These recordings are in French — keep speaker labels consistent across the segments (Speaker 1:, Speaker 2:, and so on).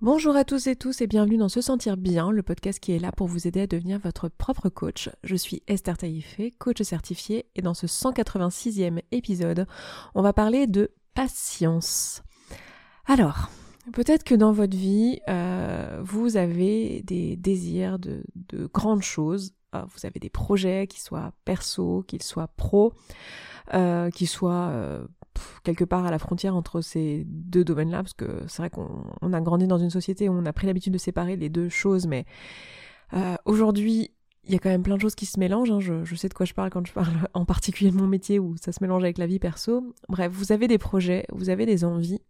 Speaker 1: Bonjour à tous et tous et bienvenue dans Se Sentir Bien, le podcast qui est là pour vous aider à devenir votre propre coach. Je suis Esther Taïfé, coach certifiée, et dans ce 186e épisode, on va parler de patience. Alors, peut-être que dans votre vie, euh, vous avez des désirs de, grandes choses, euh, vous avez des projets, qui soient perso, qu'ils soient pro, euh, qu'ils soient quelque part à la frontière entre ces deux domaines-là, parce que c'est vrai qu'on a grandi dans une société où on a pris l'habitude de séparer les deux choses, mais euh, aujourd'hui, il y a quand même plein de choses qui se mélangent. Hein. Je, sais de quoi je parle quand je parle en particulier de mon métier où ça se mélange avec la vie perso. Bref, vous avez des projets, vous avez des envies,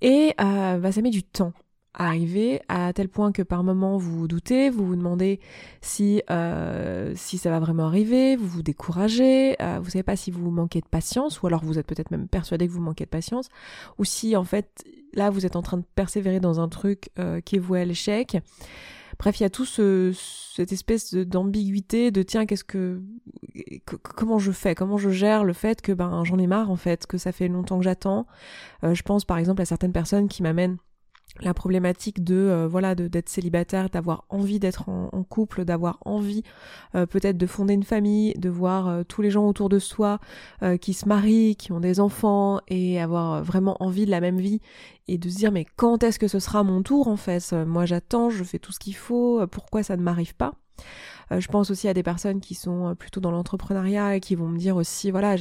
Speaker 1: et euh, bah, ça met du temps arriver à tel point que par moment vous vous doutez, vous vous demandez si euh, si ça va vraiment arriver, vous vous découragez, euh, vous savez pas si vous manquez de patience ou alors vous êtes peut-être même persuadé que vous manquez de patience ou si en fait là vous êtes en train de persévérer dans un truc euh, qui est voué à l'échec. Bref, il y a tout ce, cette espèce d'ambiguïté de tiens, qu'est-ce que comment je fais, comment je gère le fait que ben j'en ai marre en fait, que ça fait longtemps que j'attends? je pense par exemple à certaines personnes qui m'amènent la problématique de euh, voilà d'être célibataire, d'avoir envie d'être en, couple, d'avoir envie euh, peut-être de fonder une famille, de voir euh, tous les gens autour de soi qui se marient, qui ont des enfants et avoir vraiment envie de la même vie et de se dire mais quand est-ce que ce sera mon tour en fait? Moi j'attends, je fais tout ce qu'il faut, pourquoi ça ne m'arrive pas? Je pense aussi à des personnes qui sont plutôt dans l'entrepreneuriat et qui vont me dire aussi voilà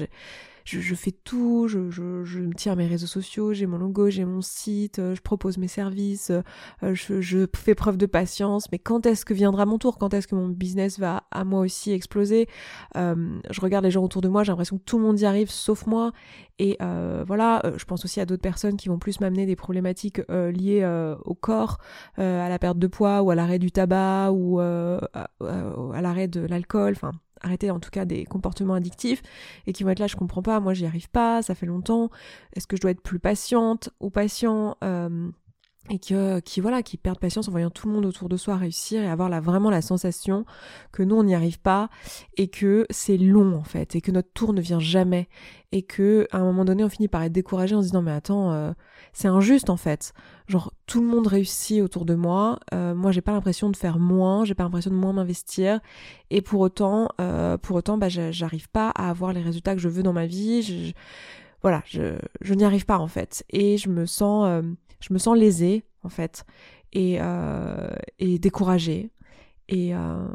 Speaker 1: je, fais tout, je, me à mes réseaux sociaux, j'ai mon logo, j'ai mon site, euh, je propose mes services, euh, je, je fais preuve de patience, mais quand est-ce que viendra mon tour? Quand est-ce que mon business va à moi aussi exploser? Euh, Je regarde les gens autour de moi, j'ai l'impression que tout le monde y arrive sauf moi. Et voilà, je pense aussi à d'autres personnes qui vont plus m'amener des problématiques liées au corps, à la perte de poids ou à l'arrêt du tabac ou à, à l'arrêt de l'alcool, enfin arrêter en tout cas des comportements addictifs et qui vont être là je comprends pas moi j'y arrive pas ça fait longtemps est-ce que je dois être plus patiente ou patient euh, et que qui voilà qui perdent patience en voyant tout le monde autour de soi réussir et avoir là vraiment la sensation que nous on n'y arrive pas et que c'est long en fait et que notre tour ne vient jamais. Et que à un moment donné on finit par être découragé en se disant mais attends euh, c'est injuste en fait. Genre tout le monde réussit autour de moi. Euh, moi j'ai pas l'impression de faire moins j'ai pas l'impression de moins m'investir. Et pour autant euh, pour autant bah j'arrive pas à avoir les résultats que je veux dans ma vie voilà je, je n'y arrive pas en fait et je me sens je me sens lésée en fait et, euh, et découragée. Et, euh,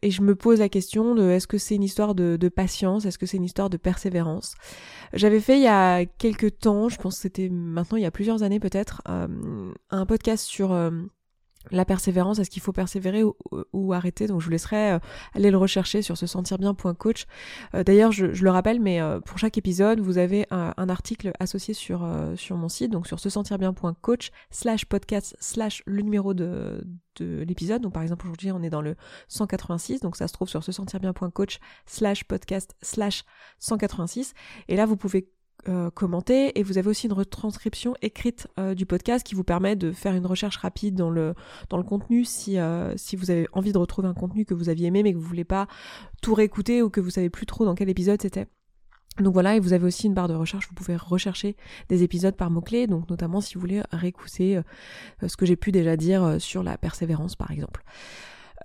Speaker 1: et, je me pose la question de est-ce que c'est une histoire de, de patience, est-ce que c'est une histoire de persévérance? J'avais fait il y a quelques temps, je pense que c'était maintenant il y a plusieurs années peut-être, euh, un podcast sur euh, la persévérance, est-ce qu'il faut persévérer ou, arrêter? Donc je vous laisserai euh, aller le rechercher sur se sentir bien.coach. Euh, d'ailleurs, je, le rappelle, mais euh, pour chaque épisode, vous avez un, article associé sur, sur mon site, donc sur se sentir bien.coach slash podcast slash le numéro de, de l'épisode. Donc par exemple aujourd'hui on est dans le 186, donc ça se trouve sur se sentir bien.coach slash podcast slash 186. Et là vous pouvez euh, commenter et vous avez aussi une retranscription écrite euh, du podcast qui vous permet de faire une recherche rapide dans le dans le contenu si euh, si vous avez envie de retrouver un contenu que vous aviez aimé mais que vous voulez pas tout réécouter ou que vous savez plus trop dans quel épisode c'était. Donc voilà, et vous avez aussi une barre de recherche, vous pouvez rechercher des épisodes par mots-clés, donc notamment si vous voulez réécouter ce que j'ai pu déjà dire sur la persévérance par exemple.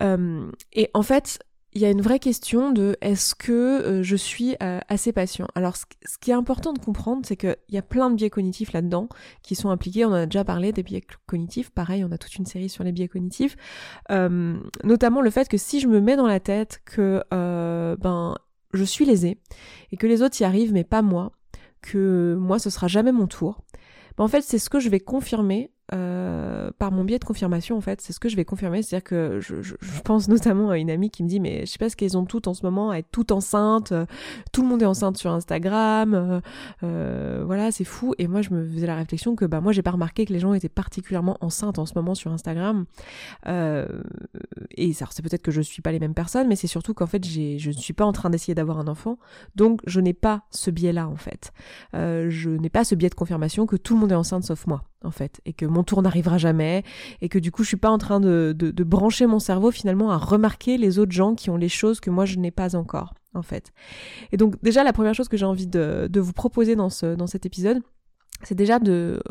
Speaker 1: et en fait, il y a une vraie question de est-ce que euh, je suis euh, assez patient Alors ce, qui est important de comprendre, c'est qu'il y a plein de biais cognitifs là-dedans qui sont impliqués. On en a déjà parlé des biais cognitifs. Pareil, on a toute une série sur les biais cognitifs. Euh, notamment le fait que si je me mets dans la tête que ben je suis lésée et que les autres y arrivent mais pas moi, que moi ce sera jamais mon tour, ben en fait c'est ce que je vais confirmer euh, par mon biais de confirmation en fait, c'est ce que je vais confirmer, c'est-à-dire que je, pense notamment à une amie qui me dit mais je sais pas ce qu'elles ont toutes en ce moment, à être toutes enceintes, euh, tout le monde est enceinte sur Instagram, euh, voilà c'est fou. Et moi je me faisais la réflexion que bah moi j'ai pas remarqué que les gens étaient particulièrement enceintes en ce moment sur Instagram. Et c'est peut-être que je suis pas les mêmes personnes mais c'est surtout qu'en fait je ne suis pas en train d'essayer d'avoir un enfant. Donc je n'ai pas ce biais là en fait, je n'ai pas ce biais de confirmation que tout le monde est enceinte sauf moi en fait et que mon tour n'arrivera jamais et que du coup je suis pas en train de, brancher mon cerveau finalement à remarquer les autres gens qui ont les choses que moi je n'ai pas encore en fait. Et donc déjà la première chose que j'ai envie de, vous proposer dans, ce, dans cet épisode, c'est déjà de,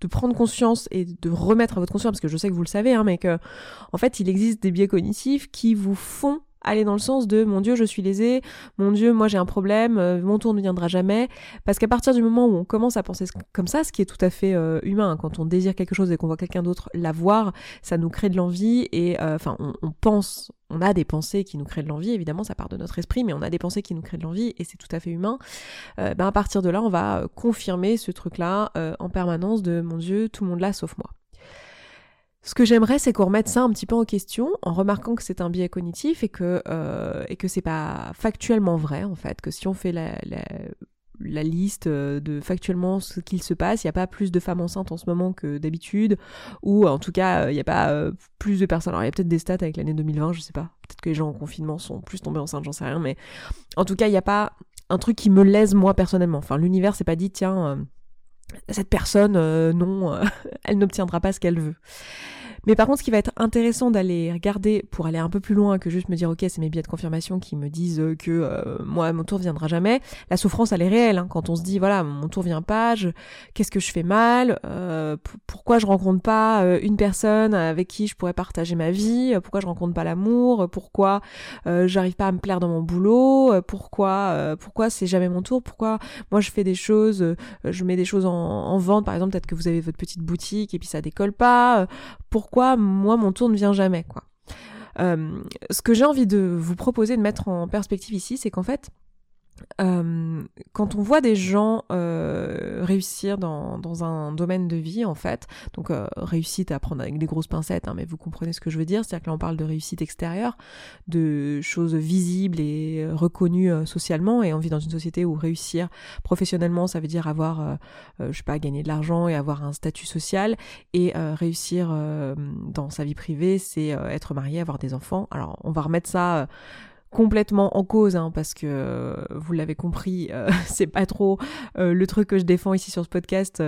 Speaker 1: de prendre conscience et de remettre à votre conscience, parce que je sais que vous le savez, hein, mais que en fait il existe des biais cognitifs qui vous font aller dans le sens de mon Dieu, je suis lésé, mon Dieu, moi j'ai un problème, euh, mon tour ne viendra jamais. Parce qu'à partir du moment où on commence à penser comme ça, ce qui est tout à fait euh, humain, hein, quand on désire quelque chose et qu'on voit quelqu'un d'autre l'avoir, ça nous crée de l'envie et euh, enfin on, pense, on a des pensées qui nous créent de l'envie, évidemment ça part de notre esprit, mais on a des pensées qui nous créent de l'envie et c'est tout à fait humain. ben à partir de là, on va confirmer ce truc-là en permanence de mon Dieu, tout le monde là sauf moi. Ce que j'aimerais, c'est qu'on remette ça un petit peu en question, en remarquant que c'est un biais cognitif et que euh, et que c'est pas factuellement vrai en fait. Que si on fait la, liste euh, de factuellement ce qu'il se passe, il n'y a pas plus de femmes enceintes en ce moment que d'habitude, ou en tout cas, il n'y a pas euh, plus de personnes. Alors il y a peut-être des stats avec l'année 2020, je sais pas. Peut-être que les gens en confinement sont plus tombés enceintes, j'en sais rien, mais en tout cas, il n'y a pas un truc qui me lèse moi personnellement. Enfin, l'univers s'est pas dit tiens. Euh, cette personne, non, elle n'obtiendra pas ce qu'elle veut. Mais par contre, ce qui va être intéressant d'aller regarder pour aller un peu plus loin que juste me dire ok c'est mes billets de confirmation qui me disent euh, que euh, moi mon tour viendra jamais. La souffrance elle est réelle hein, quand on se dit voilà mon tour vient pas, qu'est-ce que je fais mal, euh, pourquoi je rencontre pas une personne avec qui je pourrais partager ma vie, pourquoi je rencontre pas l'amour, pourquoi j'arrive pas à me plaire dans mon boulot, pourquoi pourquoi c'est jamais mon tour, pourquoi moi je fais des choses, je mets des choses en, en vente par exemple peut-être que vous avez votre petite boutique et puis ça décolle pas, pourquoi moi mon tour ne vient jamais quoi. Euh, ce que j'ai envie de vous proposer de mettre en perspective ici, c'est qu'en fait, euh, quand on voit des gens euh, réussir dans, un domaine de vie, en fait, donc euh, réussite à prendre avec des grosses pincettes, hein, mais vous comprenez ce que je veux dire, c'est-à-dire que là on parle de réussite extérieure, de choses visibles et reconnues socialement, et on vit dans une société où réussir professionnellement, ça veut dire avoir, je sais pas, gagner de l'argent et avoir un statut social, et réussir dans sa vie privée, c'est être marié, avoir des enfants. Alors on va remettre ça complètement en cause hein, parce que euh, vous l'avez compris euh, c'est pas trop euh, le truc que je défends ici sur ce podcast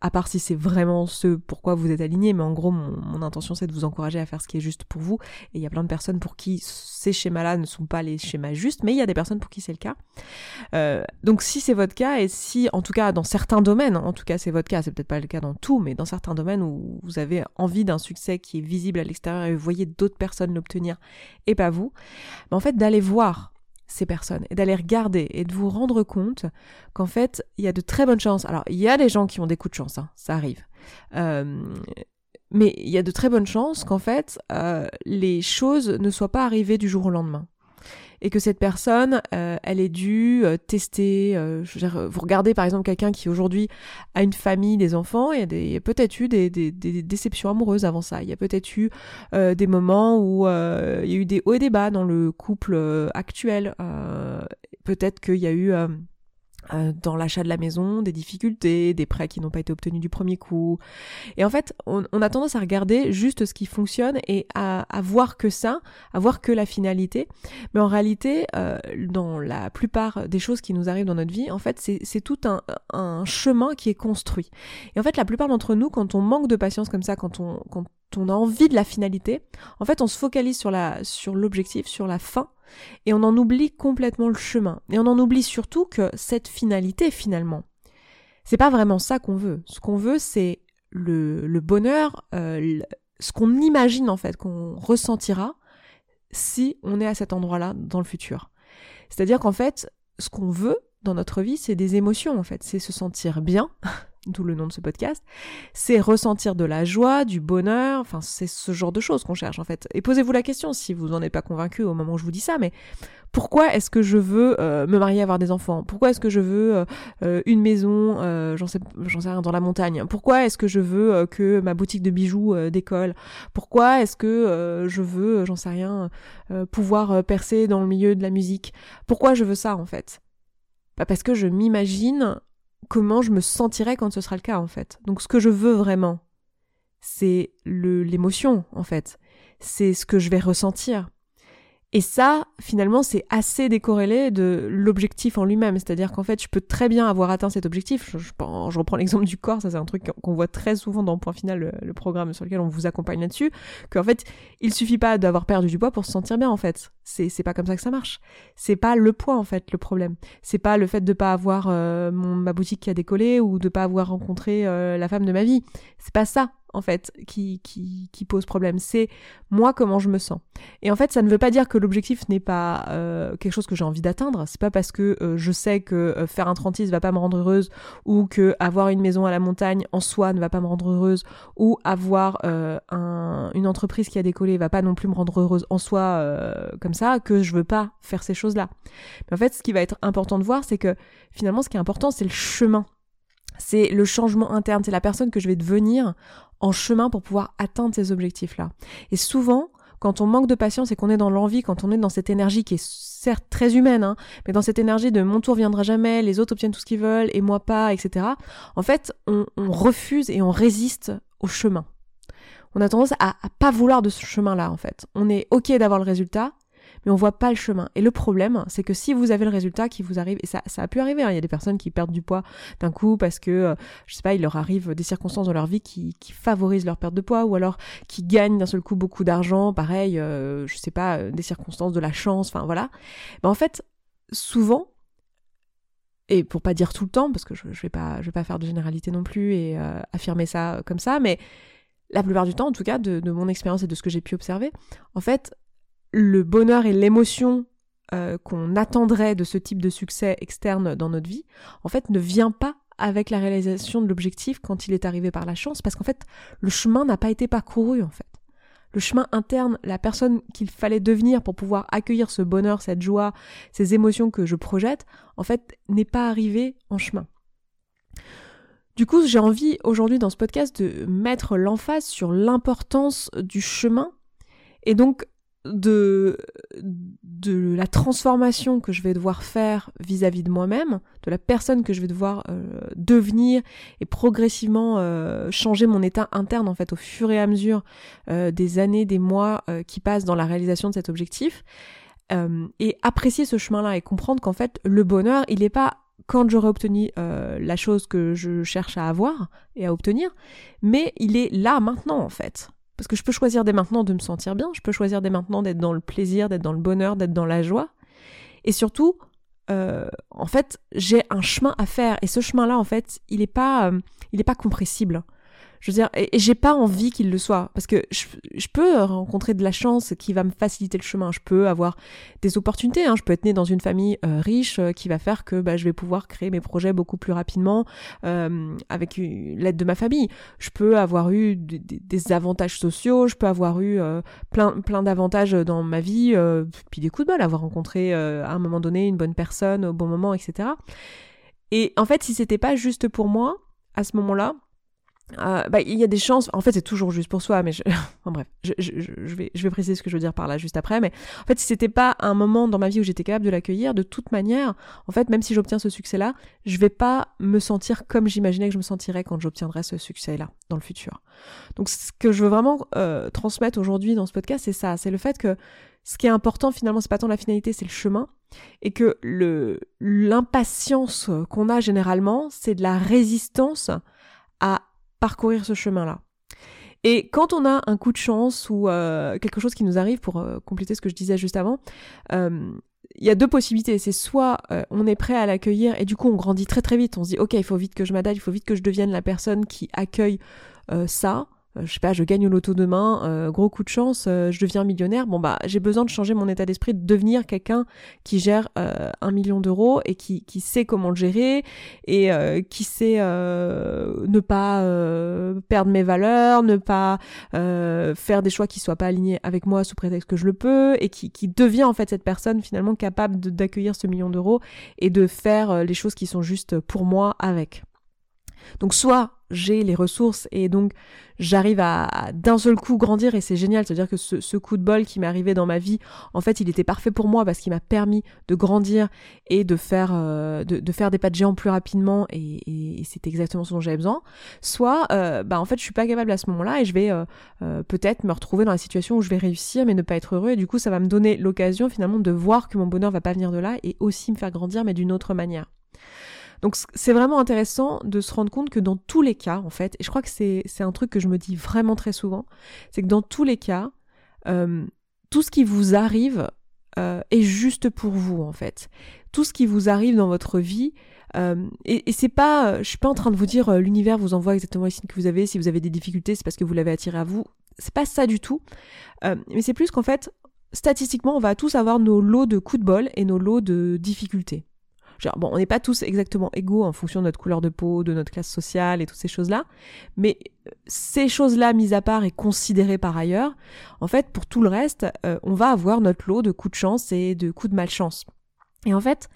Speaker 1: à part si c'est vraiment ce pourquoi vous êtes aligné mais en gros mon, intention c'est de vous encourager à faire ce qui est juste pour vous. Et il y a plein de personnes pour qui ces schémas là ne sont pas les schémas justes mais il y a des personnes pour qui c'est le cas. Donc si c'est votre cas et si en tout cas dans certains domaines en tout cas c'est votre cas c'est peut-être pas le cas dans tout mais dans certains domaines où vous avez envie d'un succès qui est visible à l'extérieur et vous voyez d'autres personnes l'obtenir et pas vous ben, en fait d'aller voir ces personnes et d'aller regarder et de vous rendre compte qu'en fait il y a de très bonnes chances. Alors il y a des gens qui ont des coups de chance, hein, ça arrive. Euh, mais il y a de très bonnes chances qu'en fait euh, les choses ne soient pas arrivées du jour au lendemain et que cette personne, euh, elle est due euh, tester. Euh, vous regardez par exemple quelqu'un qui aujourd'hui a une famille, des enfants, il y a, peut-être eu des, déceptions amoureuses avant ça. Il y a peut-être eu des moments où il y a eu des hauts et des bas dans le couple actuel. peut-être qu'il y a eu dans l'achat de la maison, des difficultés, des prêts qui n'ont pas été obtenus du premier coup. Et en fait, on, a tendance à regarder juste ce qui fonctionne et à, à, voir que ça, à voir que la finalité. Mais en réalité, euh, dans la plupart des choses qui nous arrivent dans notre vie, en fait, c'est tout un, un, chemin qui est construit. Et en fait, la plupart d'entre nous, quand on manque de patience comme ça, quand on, quand on a envie de la finalité, en fait, on se focalise sur la, sur l'objectif, sur la fin, et on en oublie complètement le chemin. Et on en oublie surtout que cette finalité, finalement, c'est pas vraiment ça qu'on veut. Ce qu'on veut, c'est le, le, bonheur, euh, ce qu'on imagine en fait, qu'on ressentira si on est à cet endroit-là dans le futur. C'est-à-dire qu'en fait, ce qu'on veut dans notre vie, c'est des émotions en fait, c'est se sentir bien, d'où le nom de ce podcast, c'est ressentir de la joie, du bonheur, enfin c'est ce genre de choses qu'on cherche en fait. Et posez-vous la question si vous n'en êtes pas convaincu au moment où je vous dis ça, mais pourquoi est-ce que je veux euh, me marier, avoir des enfants? Pourquoi est-ce que je veux euh, euh, une maison, j'en sais, rien, dans la montagne? Pourquoi est-ce que je veux que ma boutique de bijoux décolle? Pourquoi est-ce que je veux, j'en sais rien, pouvoir percer dans le milieu de la musique? Pourquoi je veux ça en fait? Bah Parce que je m'imagine comment je me sentirais quand ce sera le cas en fait. Donc ce que je veux vraiment, c'est l'émotion en fait. C'est ce que je vais ressentir. Et ça, finalement, c'est assez décorrélé de l'objectif en lui-même. C'est-à-dire qu'en fait, je peux très bien avoir atteint cet objectif. Je, reprends l'exemple du corps, ça c'est un truc qu'on voit très souvent dans Point Final, le, programme sur lequel on vous accompagne là-dessus. Qu'en fait, il suffit pas d'avoir perdu du poids pour se sentir bien, en fait. C'est, pas comme ça que ça marche. C'est pas le poids, en fait, le problème. C'est pas le fait de pas avoir euh, ma boutique qui a décollé ou de pas avoir rencontré euh, la femme de ma vie. C'est pas ça en fait, qui, qui, pose problème. C'est moi comment je me sens. Et en fait, ça ne veut pas dire que l'objectif n'est pas euh, quelque chose que j'ai envie d'atteindre. C'est pas parce que euh, je sais que euh, faire un 36 va pas me rendre heureuse ou que avoir une maison à la montagne en soi ne va pas me rendre heureuse ou avoir un, une entreprise qui a décollé va pas non plus me rendre heureuse en soi comme ça que je veux pas faire ces choses-là. Mais en fait, ce qui va être important de voir, c'est que finalement, ce qui est important, c'est le chemin c'est le changement interne, c'est la personne que je vais devenir en chemin pour pouvoir atteindre ces objectifs-là. Et souvent, quand on manque de patience et qu'on est dans l'envie, quand on est dans cette énergie qui est certes très humaine, hein, mais dans cette énergie de mon tour viendra jamais, les autres obtiennent tout ce qu'ils veulent et moi pas, etc. En fait, on, refuse et on résiste au chemin. On a tendance à, à pas vouloir de ce chemin-là, en fait. On est ok d'avoir le résultat, mais on voit pas le chemin. Et le problème, c'est que si vous avez le résultat qui vous arrive, et ça, ça a pu arriver, hein, il y a des personnes qui perdent du poids d'un coup parce que, euh, je sais pas, il leur arrive des circonstances dans leur vie qui, qui favorisent leur perte de poids, ou alors qui gagnent d'un seul coup beaucoup d'argent, pareil, euh, je sais pas, euh, des circonstances de la chance, enfin voilà. Ben, en fait, souvent, et pour pas dire tout le temps, parce que je, je vais pas, je vais pas faire de généralité non plus et affirmer ça comme ça, mais la plupart du temps, en tout cas, de mon expérience et de ce que j'ai pu observer, en fait, le bonheur et l'émotion euh, qu'on attendrait de ce type de succès externe dans notre vie, en fait, ne vient pas avec la réalisation de l'objectif quand il est arrivé par la chance, parce qu'en fait, le chemin n'a pas été parcouru, en fait. Le chemin interne, la personne qu'il fallait devenir pour pouvoir accueillir ce bonheur, cette joie, ces émotions que je projette, en fait, n'est pas arrivé en chemin. Du coup, j'ai envie aujourd'hui dans ce podcast de mettre l'emphase sur l'importance du chemin et donc de, la transformation que je vais devoir faire vis-à-vis de moi-même, de la personne que je vais devoir euh, devenir et progressivement euh, changer mon état interne en fait au fur et à mesure euh, des années, des mois qui passent dans la réalisation de cet objectif. et apprécier ce chemin-là et comprendre qu'en fait le bonheur, il n'est pas quand j'aurai obtenu la chose que je cherche à avoir et à obtenir, mais il est là maintenant en fait. Parce que je peux choisir dès maintenant de me sentir bien, je peux choisir dès maintenant d'être dans le plaisir, d'être dans le bonheur, d'être dans la joie. Et surtout, euh, en fait, j'ai un chemin à faire. Et ce chemin-là, en fait, il n'est pas, euh, il pas compressible. Je veux dire, et, j'ai pas envie qu'il le soit, parce que je, peux rencontrer de la chance qui va me faciliter le chemin. Je peux avoir des opportunités. Hein. Je peux être née dans une famille euh, riche euh, qui va faire que bah, je vais pouvoir créer mes projets beaucoup plus rapidement euh, avec l'aide de ma famille. Je peux avoir eu des, avantages sociaux. Je peux avoir eu plein plein d'avantages dans ma vie, puis des coups de bol, avoir rencontré à un moment donné une bonne personne au bon moment, etc. Et en fait, si c'était pas juste pour moi à ce moment-là, euh, bah, il y a des chances. En fait, c'est toujours juste pour soi, mais je... enfin, bref, je, je, je, vais, je vais préciser ce que je veux dire par là juste après. Mais en fait, si c'était pas un moment dans ma vie où j'étais capable de l'accueillir, de toute manière, en fait, même si j'obtiens ce succès-là, je vais pas me sentir comme j'imaginais que je me sentirais quand j'obtiendrais ce succès-là dans le futur. Donc, ce que je veux vraiment euh, transmettre aujourd'hui dans ce podcast, c'est ça, c'est le fait que ce qui est important finalement, c'est pas tant la finalité, c'est le chemin, et que le l'impatience qu'on a généralement, c'est de la résistance à parcourir ce chemin-là. Et quand on a un coup de chance ou euh, quelque chose qui nous arrive, pour euh, compléter ce que je disais juste avant, euh, il y a deux possibilités. C'est soit on est prêt à l'accueillir et du coup on grandit très très vite. On se dit ok, il faut vite que je m'adapte, il faut vite que je devienne la personne qui accueille ça. Euh, je sais pas, je gagne au loto demain, euh, gros coup de chance, euh, je deviens millionnaire, bon bah j'ai besoin de changer mon état d'esprit, de devenir quelqu'un qui gère un million d'euros et qui, qui sait comment le gérer et qui sait ne pas perdre mes valeurs, ne pas faire des choix qui soient pas alignés avec moi sous prétexte que je le peux et qui, qui devient en fait cette personne finalement capable d'accueillir ce million d'euros et de faire les choses qui sont justes pour moi avec. Donc soit j'ai les ressources et donc j'arrive à, d'un seul coup grandir et c'est génial. C'est-à-dire que ce, coup de bol qui m'est arrivé dans ma vie, en fait, il était parfait pour moi parce qu'il m'a permis de grandir et de faire, euh, de, faire des pas de géant plus rapidement et, c'est exactement ce dont j'avais besoin. Soit, euh, bah en fait, je suis pas capable à ce moment-là et je vais euh, peut-être me retrouver dans la situation où je vais réussir mais ne pas être heureux et du coup, ça va me donner l'occasion finalement de voir que mon bonheur va pas venir de là et aussi me faire grandir mais d'une autre manière. Donc c'est vraiment intéressant de se rendre compte que dans tous les cas, en fait, et je crois que c'est un truc que je me dis vraiment très souvent, c'est que dans tous les cas, euh, tout ce qui vous arrive euh, est juste pour vous, en fait. Tout ce qui vous arrive dans votre vie, euh, et, et c'est pas, je suis pas en train de vous dire l'univers vous envoie exactement les signes que vous avez. Si vous avez des difficultés, c'est parce que vous l'avez attiré à vous. C'est pas ça du tout. mais c'est plus qu'en fait, statistiquement, on va tous avoir nos lots de coups de bol et nos lots de difficultés bon, on n'est pas tous exactement égaux en fonction de notre couleur de peau, de notre classe sociale et toutes ces choses-là, mais euh, ces choses-là mises à part et considérées par ailleurs, en fait, pour tout le reste, euh, on va avoir notre lot de coups de chance et de coups de malchance. Et en fait,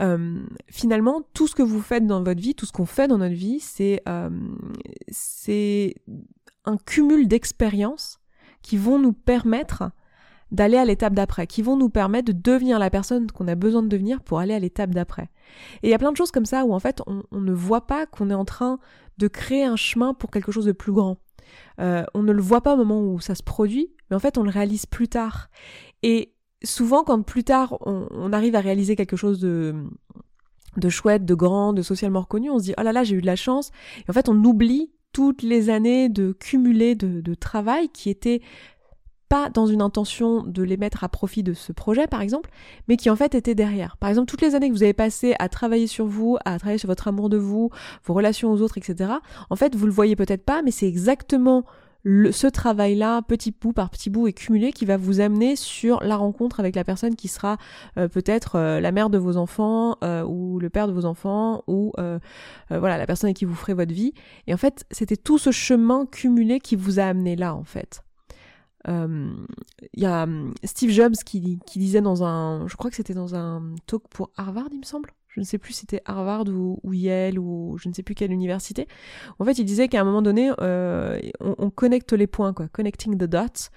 Speaker 1: euh, finalement, tout ce que vous faites dans votre vie, tout ce qu'on fait dans notre vie, c'est c'est un cumul d'expériences qui vont nous permettre d'aller à l'étape d'après, qui vont nous permettre de devenir la personne qu'on a besoin de devenir pour aller à l'étape d'après. Et il y a plein de choses comme ça où en fait on, ne voit pas qu'on est en train de créer un chemin pour quelque chose de plus grand. Euh, on ne le voit pas au moment où ça se produit, mais en fait on le réalise plus tard. Et souvent quand plus tard on, arrive à réaliser quelque chose de de chouette, de grand, de socialement reconnu, on se dit oh là là j'ai eu de la chance. Et en fait on oublie toutes les années de cumulé de, de travail qui étaient pas dans une intention de les mettre à profit de ce projet, par exemple, mais qui en fait étaient derrière. Par exemple, toutes les années que vous avez passées à travailler sur vous, à travailler sur votre amour de vous, vos relations aux autres, etc., en fait, vous le voyez peut-être pas, mais c'est exactement ce travail-là, petit bout par petit bout et cumulé, qui va vous amener sur la rencontre avec la personne qui sera euh, peut-être euh, la mère de vos enfants euh, ou le père de vos enfants ou voilà la personne avec qui vous ferez votre vie. Et en fait, c'était tout ce chemin cumulé qui vous a amené là, en fait. Il euh, y a hum, Steve Jobs qui, disait dans un, je crois que c'était dans un talk pour Harvard, il me semble. Je ne sais plus si c'était Harvard ou, Yale ou je ne sais plus quelle université. En fait, il disait qu'à un moment donné, euh, on, on, connecte les points, quoi, connecting the dots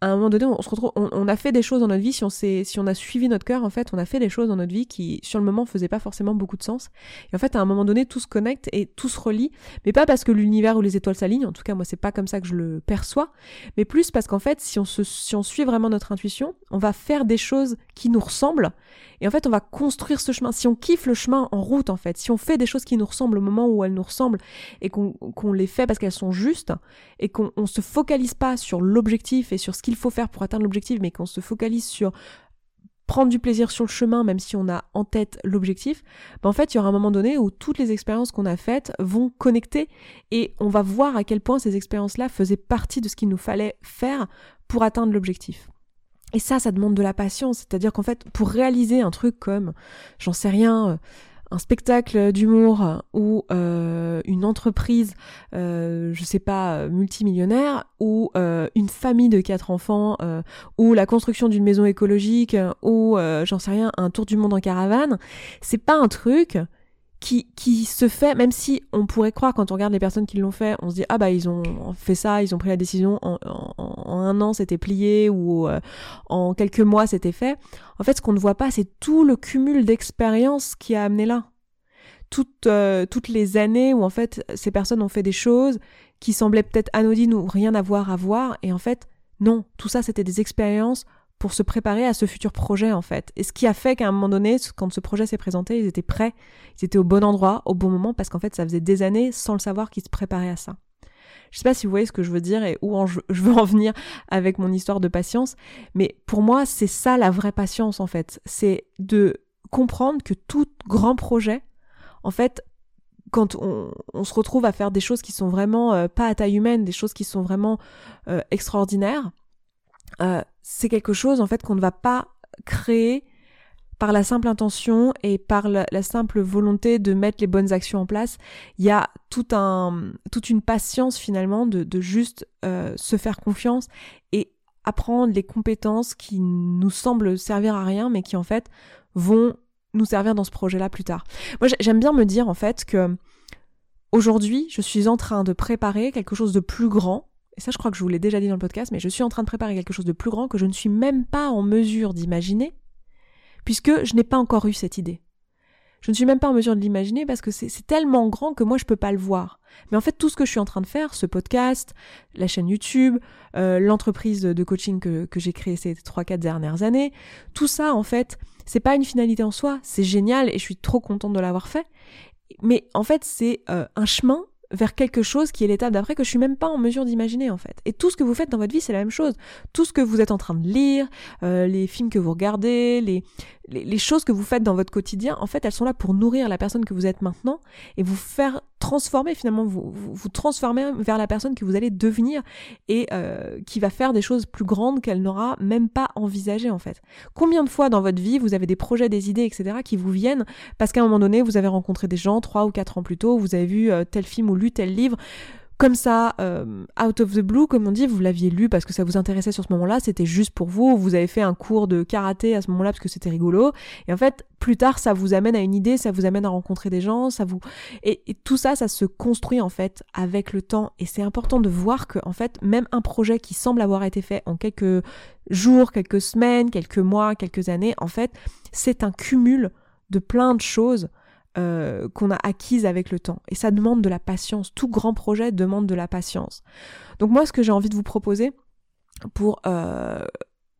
Speaker 1: à un moment donné, on se retrouve, on, a fait des choses dans notre vie, si on, si on a suivi notre cœur, en fait, on a fait des choses dans notre vie qui, sur le moment, faisaient pas forcément beaucoup de sens. Et en fait, à un moment donné, tout se connecte et tout se relie, mais pas parce que l'univers ou les étoiles s'alignent, en tout cas, moi, c'est pas comme ça que je le perçois, mais plus parce qu'en fait, si on, se, si on suit vraiment notre intuition, on va faire des choses qui nous ressemblent, et en fait, on va construire ce chemin. Si on kiffe le chemin en route, en fait, si on fait des choses qui nous ressemblent au moment où elles nous ressemblent, et qu'on les fait parce qu'elles sont justes, et qu'on se focalise pas sur l'objectif et sur ce qu'il faut faire pour atteindre l'objectif, mais qu'on se focalise sur prendre du plaisir sur le chemin, même si on a en tête l'objectif, ben en fait, il y aura un moment donné où toutes les expériences qu'on a faites vont connecter et on va voir à quel point ces expériences-là faisaient partie de ce qu'il nous fallait faire pour atteindre l'objectif. Et ça, ça demande de la patience. C'est-à-dire qu'en fait, pour réaliser un truc comme, j'en sais rien, euh, un spectacle d'humour ou euh, une entreprise, euh, je sais pas, multimillionnaire, ou euh, une famille de quatre enfants, ou la construction d'une maison écologique, ou j'en sais rien, un tour du monde en caravane, c'est pas un truc qui, qui se fait, même si on pourrait croire quand on regarde les personnes qui l'ont fait, on se dit ah bah ils ont fait ça, ils ont pris la décision en, en, un an c'était plié ou euh, en quelques mois c'était fait. En fait ce qu'on ne voit pas c'est tout le cumul d'expériences qui a amené là. Toutes, euh, toutes les années où en fait ces personnes ont fait des choses qui semblaient peut-être anodines ou rien à voir à voir et en fait non, tout ça c'était des expériences pour se préparer à ce futur projet en fait. Et ce qui a fait qu'à un moment donné, quand ce projet s'est présenté, ils étaient prêts, ils étaient au bon endroit, au bon moment, parce qu'en fait, ça faisait des années, sans le savoir, qu'ils se préparaient à ça. Je sais pas si vous voyez ce que je veux dire et où je veux en venir avec mon histoire de patience, mais pour moi, c'est ça la vraie patience en fait. C'est de comprendre que tout grand projet, en fait, quand on, se retrouve à faire des choses qui sont vraiment euh, pas à taille humaine, des choses qui sont vraiment euh, extraordinaires, euh, c'est quelque chose en fait qu'on ne va pas créer par la simple intention et par la, simple volonté de mettre les bonnes actions en place. Il y a toute une patience finalement de, juste euh, se faire confiance et apprendre les compétences qui nous semblent servir à rien mais qui en fait vont nous servir dans ce projet-là plus tard. Moi j'aime bien me dire en fait que aujourd'hui, je suis en train de préparer quelque chose de plus grand. Et ça, je crois que je vous l'ai déjà dit dans le podcast, mais je suis en train de préparer quelque chose de plus grand que je ne suis même pas en mesure d'imaginer, puisque je n'ai pas encore eu cette idée. Je ne suis même pas en mesure de l'imaginer parce que c'est tellement grand que moi je peux pas le voir. Mais en fait, tout ce que je suis en train de faire, ce podcast, la chaîne YouTube, euh, l'entreprise de coaching que, j'ai créée ces trois quatre dernières années, tout ça en fait, c'est pas une finalité en soi. C'est génial et je suis trop contente de l'avoir fait. Mais en fait, c'est euh, un chemin vers quelque chose qui est l'étape d'après que je suis même pas en mesure d'imaginer en fait. Et tout ce que vous faites dans votre vie, c'est la même chose. Tout ce que vous êtes en train de lire, euh, les films que vous regardez, les, les, choses que vous faites dans votre quotidien, en fait, elles sont là pour nourrir la personne que vous êtes maintenant et vous faire transformer finalement, vous, vous, transformer vers la personne que vous allez devenir et euh, qui va faire des choses plus grandes qu'elle n'aura même pas envisagées en fait. Combien de fois dans votre vie vous avez des projets, des idées, etc. qui vous viennent parce qu'à un moment donné vous avez rencontré des gens trois ou quatre ans plus tôt, vous avez vu euh, tel film ou lu tel livre comme ça, euh, out of the blue, comme on dit, vous l'aviez lu parce que ça vous intéressait sur ce moment-là, c'était juste pour vous, vous avez fait un cours de karaté à ce moment-là parce que c'était rigolo, et en fait, plus tard, ça vous amène à une idée, ça vous amène à rencontrer des gens, ça vous... Et, tout ça, ça se construit en fait avec le temps, et c'est important de voir que, en fait, même un projet qui semble avoir été fait en quelques jours, quelques semaines, quelques mois, quelques années, en fait, c'est un cumul de plein de choses euh, qu'on a acquise avec le temps. Et ça demande de la patience. Tout grand projet demande de la patience. Donc moi, ce que j'ai envie de vous proposer pour euh,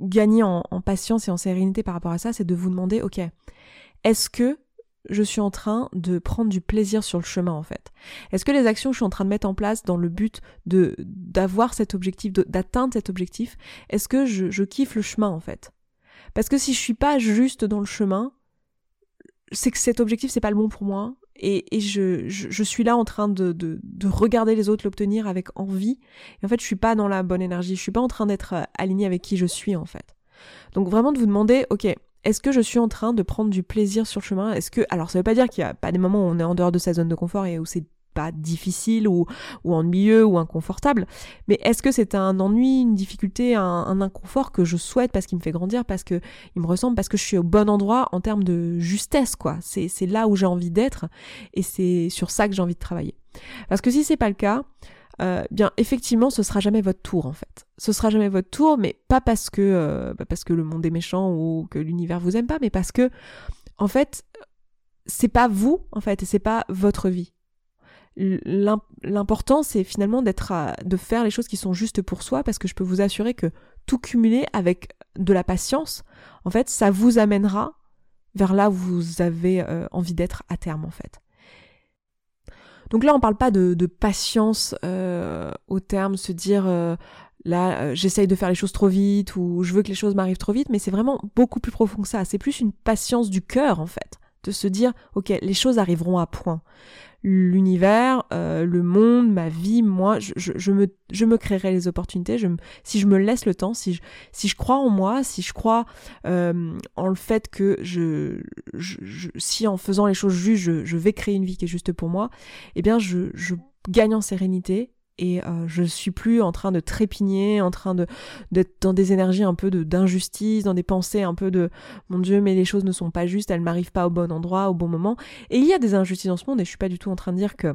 Speaker 1: gagner en, patience et en sérénité par rapport à ça, c'est de vous demander, ok, est-ce que je suis en train de prendre du plaisir sur le chemin en fait? Est-ce que les actions que je suis en train de mettre en place dans le but de d'avoir cet objectif, d'atteindre cet objectif, est-ce que je, je kiffe le chemin en fait? Parce que si je suis pas juste dans le chemin, c'est que cet objectif c'est pas le bon pour moi. Et, je, je, suis là en train de, de, regarder les autres l'obtenir avec envie. Et en fait je suis pas dans la bonne énergie. Je suis pas en train d'être euh, aligné avec qui je suis en fait. Donc vraiment de vous demander ok est-ce que je suis en train de prendre du plaisir sur le chemin? Est-ce que alors ça veut pas dire qu'il y a pas des moments où on est en dehors de sa zone de confort et où c'est pas difficile ou, ou ennuyeux ou inconfortable, mais est-ce que c'est un ennui, une difficulté, un, inconfort que je souhaite parce qu'il me fait grandir, parce que il me ressemble, parce que je suis au bon endroit en termes de justesse, quoi. C'est, là où j'ai envie d'être et c'est sur ça que j'ai envie de travailler. Parce que si c'est pas le cas, euh, bien effectivement ce sera jamais votre tour en fait. Ce sera jamais votre tour, mais pas parce que euh, bah, parce que le monde est méchant ou que l'univers vous aime pas, mais parce que en fait c'est pas vous en fait et c'est pas votre vie l'important c'est finalement d'être de faire les choses qui sont justes pour soi parce que je peux vous assurer que tout cumuler avec de la patience en fait ça vous amènera vers là où vous avez euh, envie d'être à terme en fait. Donc là on parle pas de, patience euh, au terme se dire euh, là j'essaye de faire les choses trop vite ou je veux que les choses m'arrivent trop vite mais c'est vraiment beaucoup plus profond que ça. C'est plus une patience du cœur en fait de se dire ok les choses arriveront à point l'univers, euh, le monde, ma vie, moi, je, me, je me créerai les opportunités. Je si je me laisse le temps, si je, si je crois en moi, si je crois euh, en le fait que je, si en faisant les choses justes, je, je vais créer une vie qui est juste pour moi, eh bien, je, je gagne en sérénité et euh, je suis plus en train de trépigner, en train de d'être dans des énergies un peu de d'injustice, dans des pensées un peu de mon Dieu, mais les choses ne sont pas justes, elles m'arrivent pas au bon endroit, au bon moment. Et il y a des injustices dans ce monde, et je suis pas du tout en train de dire que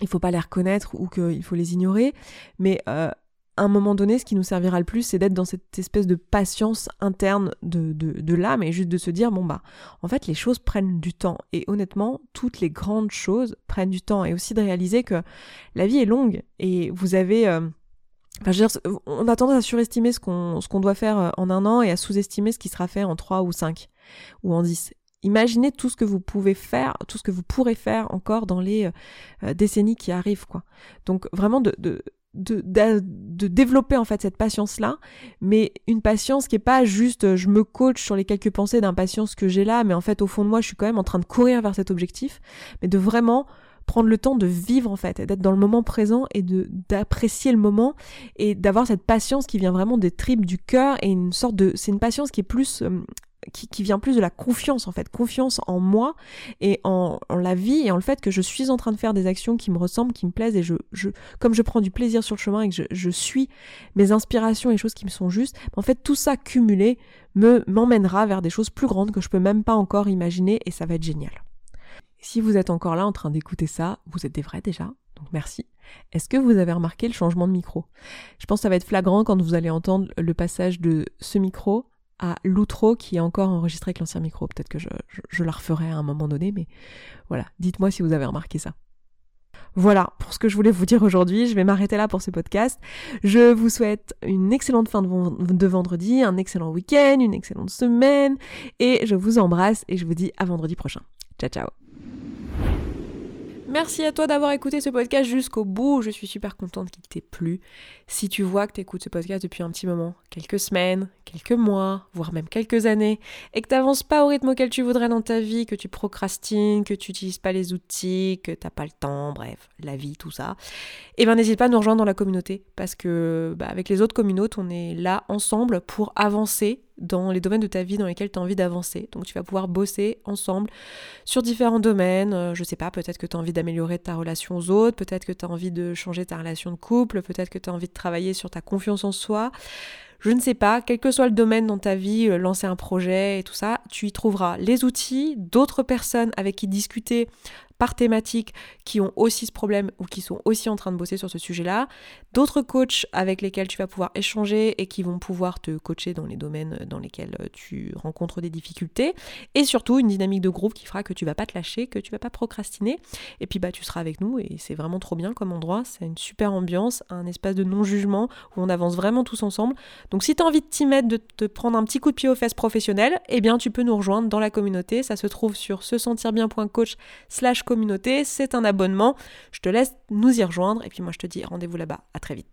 Speaker 1: il faut pas les reconnaître ou qu'il faut les ignorer, mais euh, à un moment donné, ce qui nous servira le plus, c'est d'être dans cette espèce de patience interne de, de, l'âme et juste de se dire, bon bah, en fait, les choses prennent du temps. Et honnêtement, toutes les grandes choses prennent du temps. Et aussi de réaliser que la vie est longue et vous avez... Euh, enfin, je veux dire, on a tendance à surestimer ce qu'on doit faire euh, en un an et à sous-estimer ce qui sera fait en trois ou cinq ou en dix. Imaginez tout ce que vous pouvez faire, tout ce que vous pourrez faire encore dans les euh, décennies qui arrivent, quoi. Donc vraiment de de, de, développer en fait cette patience là mais une patience qui est pas juste euh, je me coach sur les quelques pensées d'impatience que j'ai là mais en fait au fond de moi je suis quand même en train de courir vers cet objectif mais de vraiment prendre le temps de vivre en fait d'être dans le moment présent et de d'apprécier le moment et d'avoir cette patience qui vient vraiment des tripes du cœur et une sorte de c'est une patience qui est plus euh, qui, vient plus de la confiance en fait, confiance en moi et en, la vie et en le fait que je suis en train de faire des actions qui me ressemblent, qui me plaisent et je, je comme je prends du plaisir sur le chemin et que je, suis mes inspirations et choses qui me sont justes, en fait tout ça cumulé me m'emmènera vers des choses plus grandes que je peux même pas encore imaginer et ça va être génial. Si vous êtes encore là en train d'écouter ça, vous êtes des vrais déjà, donc merci. Est-ce que vous avez remarqué le changement de micro? Je pense que ça va être flagrant quand vous allez entendre le passage de ce micro à l'outro qui est encore enregistré avec l'ancien micro. Peut-être que je, je, la referai à un moment donné, mais voilà, dites-moi si vous avez remarqué ça. Voilà pour ce que je voulais vous dire aujourd'hui. Je vais m'arrêter là pour ce podcast. Je vous souhaite une excellente fin de vendredi, un excellent week-end, une excellente semaine. Et je vous embrasse et je vous dis à vendredi prochain. Ciao ciao Merci à toi d'avoir écouté ce podcast jusqu'au bout. Je suis super contente qu'il t'ait plu. Si tu vois que tu écoutes ce podcast depuis un petit moment, quelques semaines, quelques mois, voire même quelques années, et que tu pas au rythme auquel tu voudrais dans ta vie, que tu procrastines, que tu n'utilises pas les outils, que tu n'as pas le temps, bref, la vie, tout ça, eh ben n'hésite pas à nous rejoindre dans la communauté parce que bah, avec les autres communautés, on est là ensemble pour avancer dans les domaines de ta vie dans lesquels tu as envie d'avancer. Donc tu vas pouvoir bosser ensemble sur différents domaines. Euh, je sais pas, peut-être que tu as envie d'améliorer ta relation aux autres, peut-être que tu as envie de changer ta relation de couple, peut-être que tu as envie de travailler sur ta confiance en soi. Je ne sais pas, quel que soit le domaine dans ta vie, euh, lancer un projet et tout ça, tu y trouveras les outils, d'autres personnes avec qui discuter par thématique qui ont aussi ce problème ou qui sont aussi en train de bosser sur ce sujet-là, d'autres coachs avec lesquels tu vas pouvoir échanger et qui vont pouvoir te coacher dans les domaines dans lesquels euh, tu rencontres des difficultés, et surtout une dynamique de groupe qui fera que tu vas pas te lâcher, que tu vas pas procrastiner, et puis bah tu seras avec nous et c'est vraiment trop bien comme endroit, c'est une super ambiance, un espace de non-jugement où on avance vraiment tous ensemble. Donc si tu as envie de t'y mettre, de te prendre un petit coup de pied aux fesses professionnelles, eh bien tu peux nous rejoindre dans la communauté, ça se trouve sur se sentir bien.coach slash communauté, c'est un abonnement. Je te laisse nous y rejoindre et puis moi je te dis rendez-vous là-bas. À très vite.